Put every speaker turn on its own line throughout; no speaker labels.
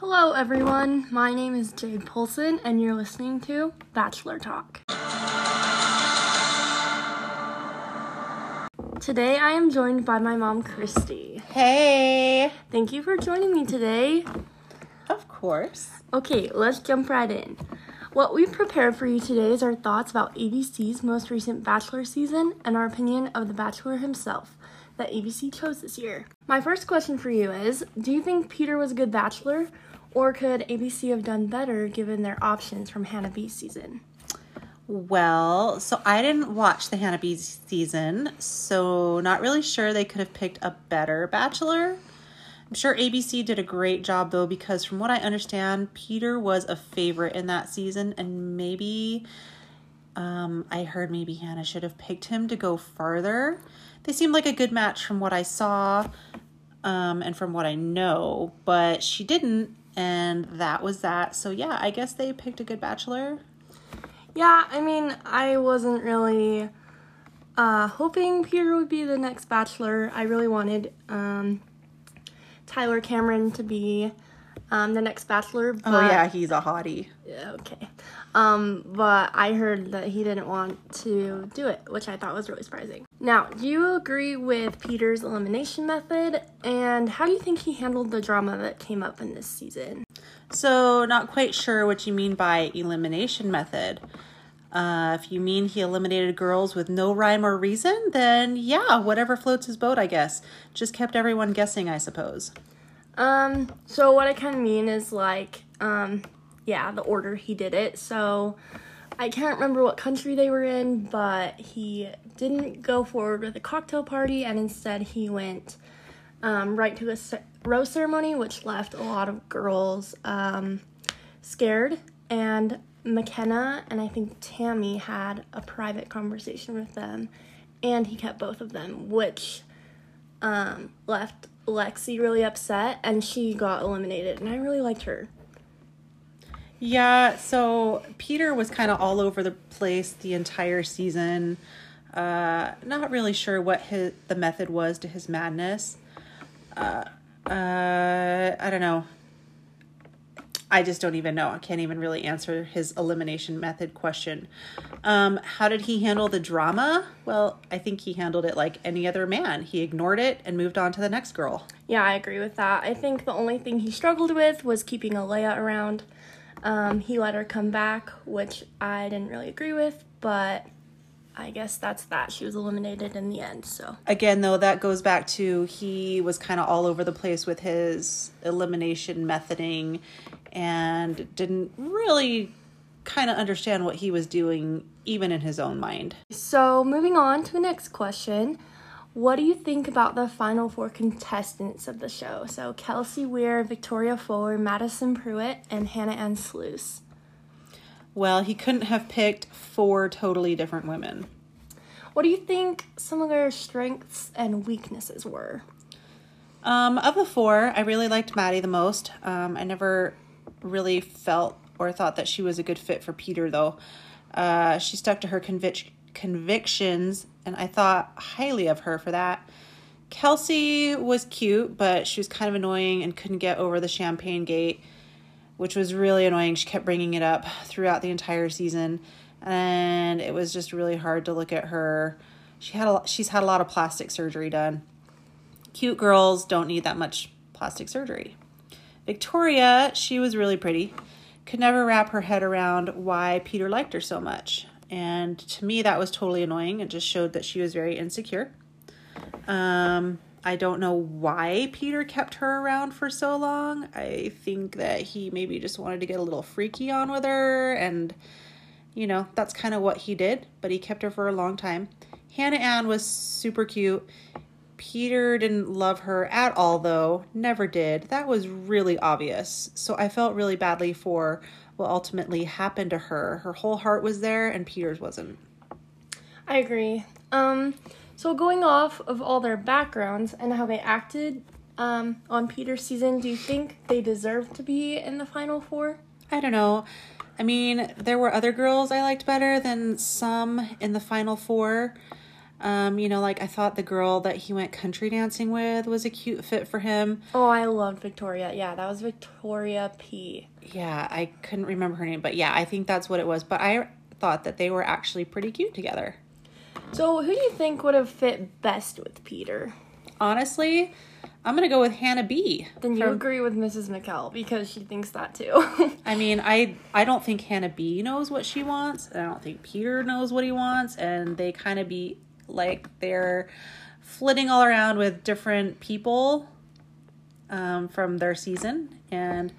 Hello, everyone. My name is Jade Polson, and you're listening to Bachelor Talk. Today, I am joined by my mom, Christy.
Hey.
Thank you for joining me today.
Of course.
Okay, let's jump right in. What we've prepared for you today is our thoughts about ABC's most recent Bachelor season and our opinion of the Bachelor himself that ABC chose this year. My first question for you is Do you think Peter was a good Bachelor, or could ABC have done better given their options from Hannah B's season?
Well, so I didn't watch the Hannah B season, so not really sure they could have picked a better Bachelor. I'm sure ABC did a great job though, because from what I understand, Peter was a favorite in that season, and maybe um, I heard maybe Hannah should have picked him to go further. They seemed like a good match from what I saw um, and from what I know, but she didn't, and that was that. So yeah, I guess they picked a good Bachelor.
Yeah, I mean, I wasn't really uh, hoping Peter would be the next Bachelor. I really wanted um, Tyler Cameron to be um, the next Bachelor. But,
oh yeah, he's a hottie.
Yeah, okay. Um, but I heard that he didn't want to do it, which I thought was really surprising. Now, do you agree with Peter's elimination method? And how do you think he handled the drama that came up in this season?
So, not quite sure what you mean by elimination method. Uh, if you mean he eliminated girls with no rhyme or reason, then yeah, whatever floats his boat, I guess. Just kept everyone guessing, I suppose.
Um, so what I kind of mean is like, um, yeah, the order he did it. So I can't remember what country they were in, but he didn't go forward with a cocktail party and instead he went um, right to a rose ceremony, which left a lot of girls um, scared. And Mykenna and I think Tammy had a private conversation with them, and he kept both of them, which um, left Lexi really upset, and she got eliminated. And I really liked her.
Yeah, so Peter was kind of all over the place the entire season. Uh, not really sure what his the method was to his madness. Uh, uh, I don't know. I just don't even know. I can't even really answer his elimination method question. Um, how did he handle the drama? Well, I think he handled it like any other man. He ignored it and moved on to the next girl.
Yeah, I agree with that. I think the only thing he struggled with was keeping Alayah around. Um, he let her come back, which I didn't really agree with, but I guess that's that. She was eliminated in the end, so.
Again, though, that goes back to he was kind of all over the place with his elimination methoding and didn't really kind of understand what he was doing, even in his own mind.
So, moving on to the next question. What do you think about the final four contestants of the show? So, Kelsey Weir, Victoria Fuller, Madison Prewett, and Hannah Ann Sluss.
Well, he couldn't have picked four totally different women.
What do you think some of their strengths and weaknesses were?
Um, of the four, I really liked Maddie the most. Um, I never really felt or thought that she was a good fit for Peter, though. Uh, she stuck to her convic- convictions, and I thought highly of her for that. Kelsey was cute, but she was kind of annoying and couldn't get over the champagne gate, which was really annoying. She kept bringing it up throughout the entire season, and it was just really hard to look at her. She had a she's had a lot of plastic surgery done. Cute girls don't need that much plastic surgery. Victoria, she was really pretty, could never wrap her head around why Peter liked her so much. And to me, that was totally annoying. It just showed that she was very insecure. Um, I don't know why Peter kept her around for so long. I think that he maybe just wanted to get a little freaky on with her, and you know, that's kind of what he did, but he kept her for a long time. Hannah Ann was super cute. Peter didn't love her at all, though. Never did. That was really obvious. So I felt really badly for what ultimately happen to her. Her whole heart was there, and Peter's wasn't.
I agree. Um, so going off of all their backgrounds and how they acted um, on Peter's season, do you think they deserve to be in the final four?
I don't know. I mean, there were other girls I liked better than some in the final four. Um, you know, like I thought the girl that he went country dancing with was a cute fit for him.
Oh, I loved Victoria. Yeah, that was Victoria P.
Yeah, I couldn't remember her name, but yeah, I think that's what it was. But I thought that they were actually pretty cute together.
So, who do you think would have fit best with Peter?
Honestly, I'm gonna go with Hannah B.
Then you
from-
agree with Mrs. McKell because she thinks that too.
I mean, I I don't think Hannah B knows what she wants. and I don't think Peter knows what he wants, and they kind of be like they're flitting all around with different people um, from their season, and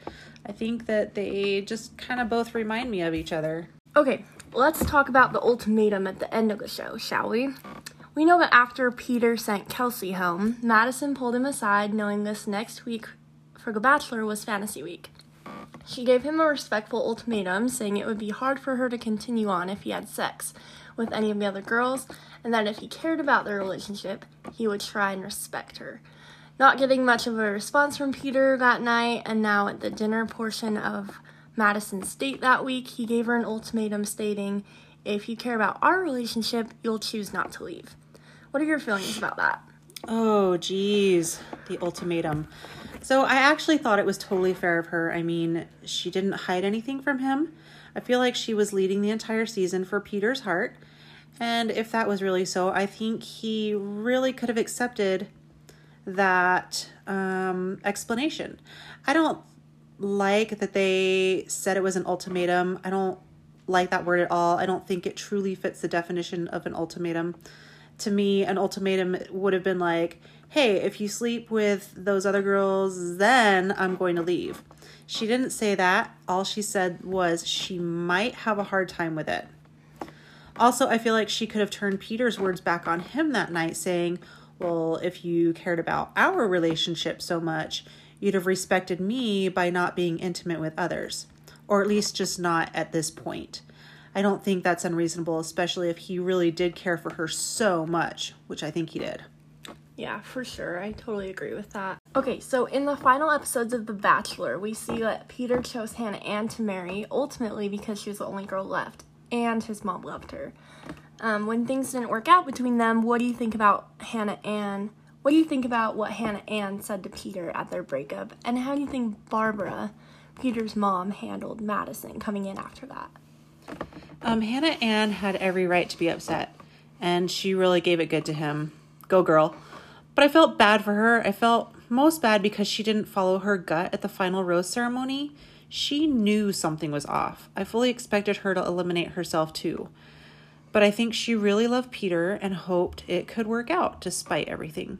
I think that they just kind of both remind me of each other.
okay, let's talk about the ultimatum at the end of the show, shall we? We know that after Peter sent Kelsey home, Madison pulled him aside, knowing this next week for The Bachelor was Fantasy Week. She gave him a respectful ultimatum, saying it would be hard for her to continue on if he had sex with any of the other girls, and that if he cared about their relationship, he would try and respect her. Not getting much of a response from Peter that night, and now at the dinner portion of Madison's date that week, he gave her an ultimatum stating, If you care about our relationship, you'll choose not to leave. What are your feelings about that?
Oh, geez, the ultimatum. So I actually thought it was totally fair of her. I mean, she didn't hide anything from him. I feel like she was leading the entire season for Peter's heart. And if that was really so, I think he really could have accepted that um, explanation. I don't like that they said it was an ultimatum. I don't like that word at all. I don't think it truly fits the definition of an ultimatum. To me, an ultimatum would have been like, hey, if you sleep with those other girls, then I'm going to leave. She didn't say that. All she said was she might have a hard time with it. Also, I feel like she could have turned Peter's words back on him that night, saying, Well, if you cared about our relationship so much, you'd have respected me by not being intimate with others, or at least just not at this point. I don't think that's unreasonable, especially if he really did care for her so much, which I think he did.
Yeah, for sure. I totally agree with that. Okay, so in the final episodes of The Bachelor, we see that Peter chose Hannah Ann to marry, ultimately because she was the only girl left, and his mom loved her. Um, when things didn't work out between them, what do you think about Hannah Ann? What do you think about what Hannah Ann said to Peter at their breakup? And how do you think Barbara, Peter's mom, handled Madison coming in after that?
Um, Hannah Ann had every right to be upset, and she really gave it good to him. Go, girl. But I felt bad for her. I felt most bad because she didn't follow her gut at the final rose ceremony. She knew something was off. I fully expected her to eliminate herself too. But I think she really loved Peter and hoped it could work out despite everything.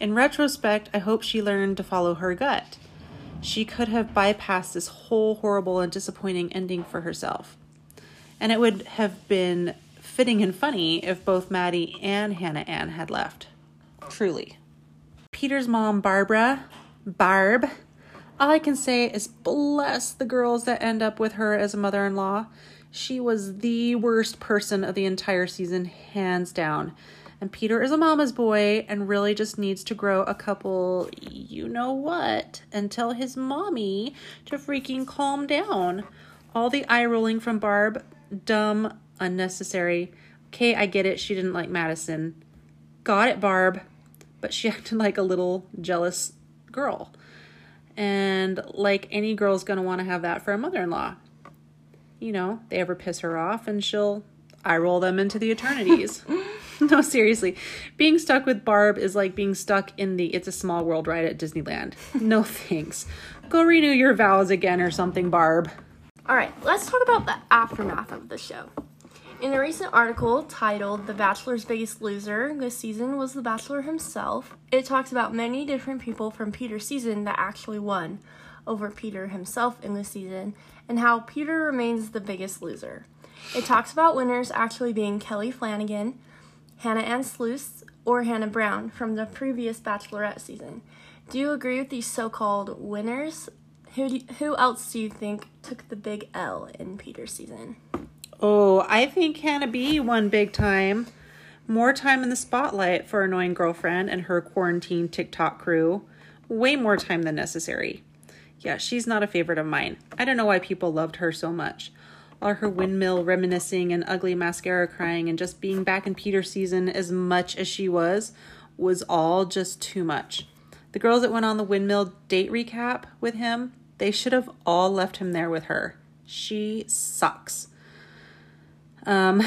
In retrospect, I hope she learned to follow her gut. She could have bypassed this whole horrible and disappointing ending for herself. And it would have been fitting and funny if both Maddie and Hannah Ann had left. Truly. Peter's mom, Barbara, Barb, all I can say is bless the girls that end up with her as a mother in law. She was the worst person of the entire season, hands down. And Peter is a mama's boy and really just needs to grow a couple, you know what, and tell his mommy to freaking calm down. All the eye rolling from Barb, dumb, unnecessary. Okay, I get it. She didn't like Madison. Got it, Barb. But she acted like a little jealous girl. And like any girl's gonna want to have that for a mother in law. You know, they ever piss her off and she'll eye roll them into the eternities. no, seriously. Being stuck with Barb is like being stuck in the It's a Small World ride at Disneyland. No thanks. Go renew your vows again or something, Barb.
All right, let's talk about the aftermath of the show. In a recent article titled The Bachelor's Biggest Loser this season was The Bachelor himself, it talks about many different people from Peter's season that actually won over Peter himself in this season and how Peter remains the biggest loser. It talks about winners actually being Kelley Flanagan, Hannah Ann Sluss, or Hannah Brown from the previous Bachelorette season. Do you agree with these so called winners? Who, do who else do you think took the big L in Peter's season?
Oh, I think Hannah B won big time. More time in the spotlight for annoying girlfriend and her quarantine TikTok crew. Way more time than necessary. Yeah, she's not a favorite of mine. I don't know why people loved her so much. All her windmill reminiscing and ugly mascara crying and just being back in Peter season as much as she was was all just too much. The girls that went on the windmill date recap with him, they should have all left him there with her. She sucks. Um,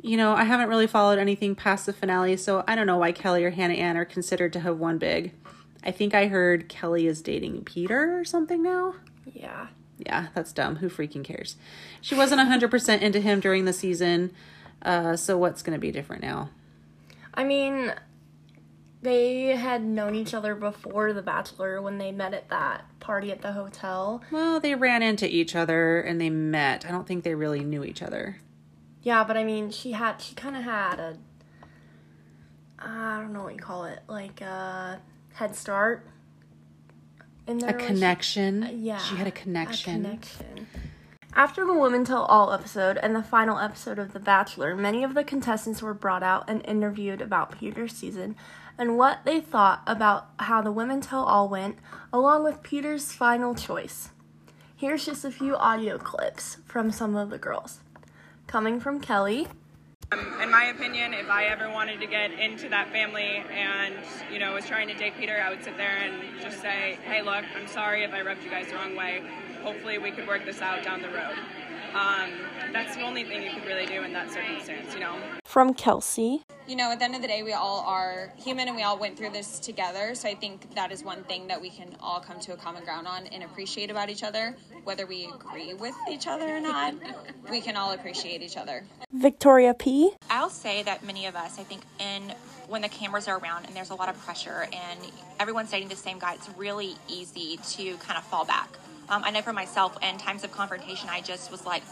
you know, I haven't really followed anything past the finale, so I don't know why Kelley or Hannah Ann are considered to have won big. I think I heard Kelley is dating Peter or something now.
Yeah.
Yeah, that's dumb. Who freaking cares? She wasn't 100% into him during the season, uh, so what's going to be different now?
I mean, they had known each other before The Bachelor when they met at that party at the hotel.
Well, they ran into each other and they met. I don't think they really knew each other.
Yeah, but I mean, she had, she kind of had a, I don't know what you call it, like a head start in their
A connection.
relation- Yeah.
She had a connection.
A connection. After the Women Tell All episode and the final episode of The Bachelor, many of the contestants were brought out and interviewed about Peter's season and what they thought about how the Women Tell All went, along with Peter's final choice. Here's just a few audio clips from some of the girls. Coming from Kelley, um,
In my opinion, if I ever wanted to get into that family and, you know, was trying to date Peter, I would sit there and just say, hey, look, I'm sorry if I rubbed you guys the wrong way. Hopefully we could work this out down the road. Um, that's the only thing you could really do in that circumstance, you know?
from Kelsey,
you know, at the end of the day, we all are human and we all went through this together. So I think that is one thing that we can all come to a common ground on and appreciate about each other. Whether we agree with each other or not, we can all appreciate each other.
Victoria P,
I'll say that many of us, I think, in when the cameras are around and there's a lot of pressure and everyone's dating the same guy, it's really easy to kind of fall back. Um, I know for myself, in times of confrontation, I just was like,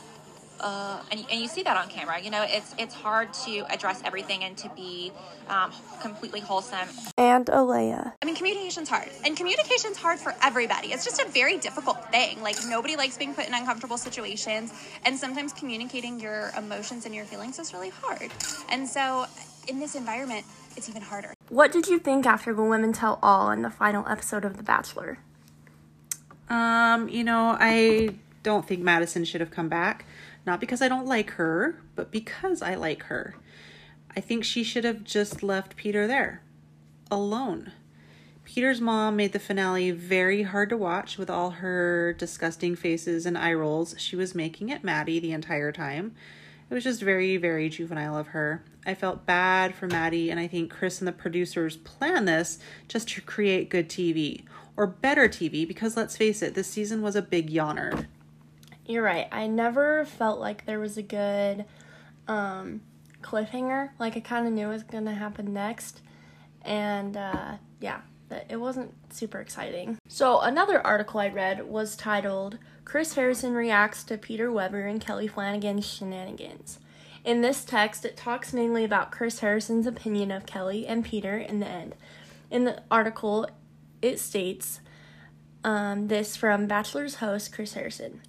uh, and, and you see that on camera. You know, it's it's hard to address everything and to be um, completely wholesome.
and Alayah.
I mean, communication's hard. And communication's hard for everybody. It's just a very difficult thing. Like, nobody likes being put in uncomfortable situations. And sometimes communicating your emotions and your feelings is really hard. And so, in this environment, it's even harder.
What did you think after the Women Tell All in the final episode of The Bachelor?
Um, you know, I don't think Madison should have come back. Not because I don't like her, but because I like her. I think she should have just left Peter there, alone. Peter's mom made the finale very hard to watch with all her disgusting faces and eye rolls she was making at Maddie the entire time. It was just very, very juvenile of her. I felt bad for Maddie, and I think Chris and the producers planned this just to create good TV or better TV because let's face it, this season was a big yawner.
You're right. I never felt like there was a good um, cliffhanger. Like I kind of knew it was gonna happen next, and uh, yeah, it wasn't super exciting. So another article I read was titled "Chris Harrison reacts to Peter Weber and Kelley Flanagan's shenanigans." In this text, it talks mainly about Chris Harrison's opinion of Kelley and Peter in the end. In the article, it states um, this from Bachelor's host Chris Harrison.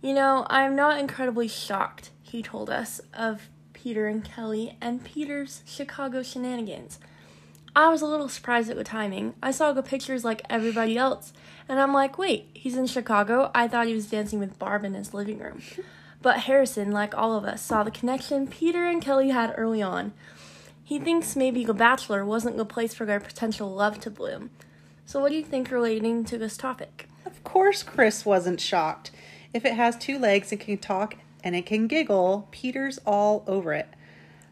You know, I'm not incredibly shocked, he told us, of Peter and Kelley and Peter's Chicago shenanigans. I was a little surprised at the timing. I saw the pictures like everybody else, and I'm like, wait, he's in Chicago? I thought he was dancing with Barb in his living room. But Harrison, like all of us, saw the connection Peter and Kelley had early on. He thinks maybe The Bachelor wasn't the place for their potential love to bloom. So, what do you think relating to this topic?
Of course, Chris wasn't shocked. If it has two legs and can talk and it can giggle, Peter's all over it.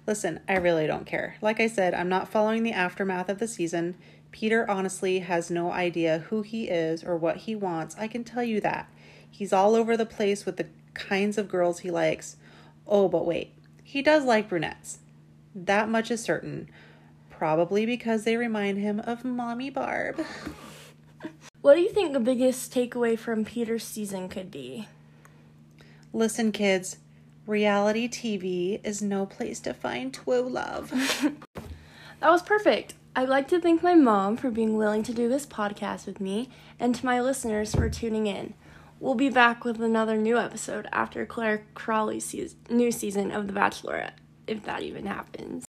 Listen, I really don't care. Like I said, I'm not following the aftermath of the season. Peter honestly has no idea who he is or what he wants. I can tell you that. He's all over the place with the kinds of girls he likes. Oh, but wait, he does like brunettes. That much is certain. Probably because they remind him of Mommy Barb.
What do you think the biggest takeaway from Peter's season could be?
Listen, kids, reality TV is no place to find true love.
That was perfect. I'd like to thank my mom for being willing to do this podcast with me and to my listeners for tuning in. We'll be back with another new episode after Clare Crawley's season, new season of The Bachelorette, if that even happens.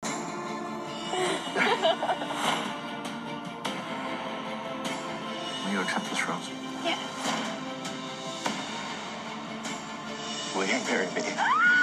Will you accept this rose? Will you marry me?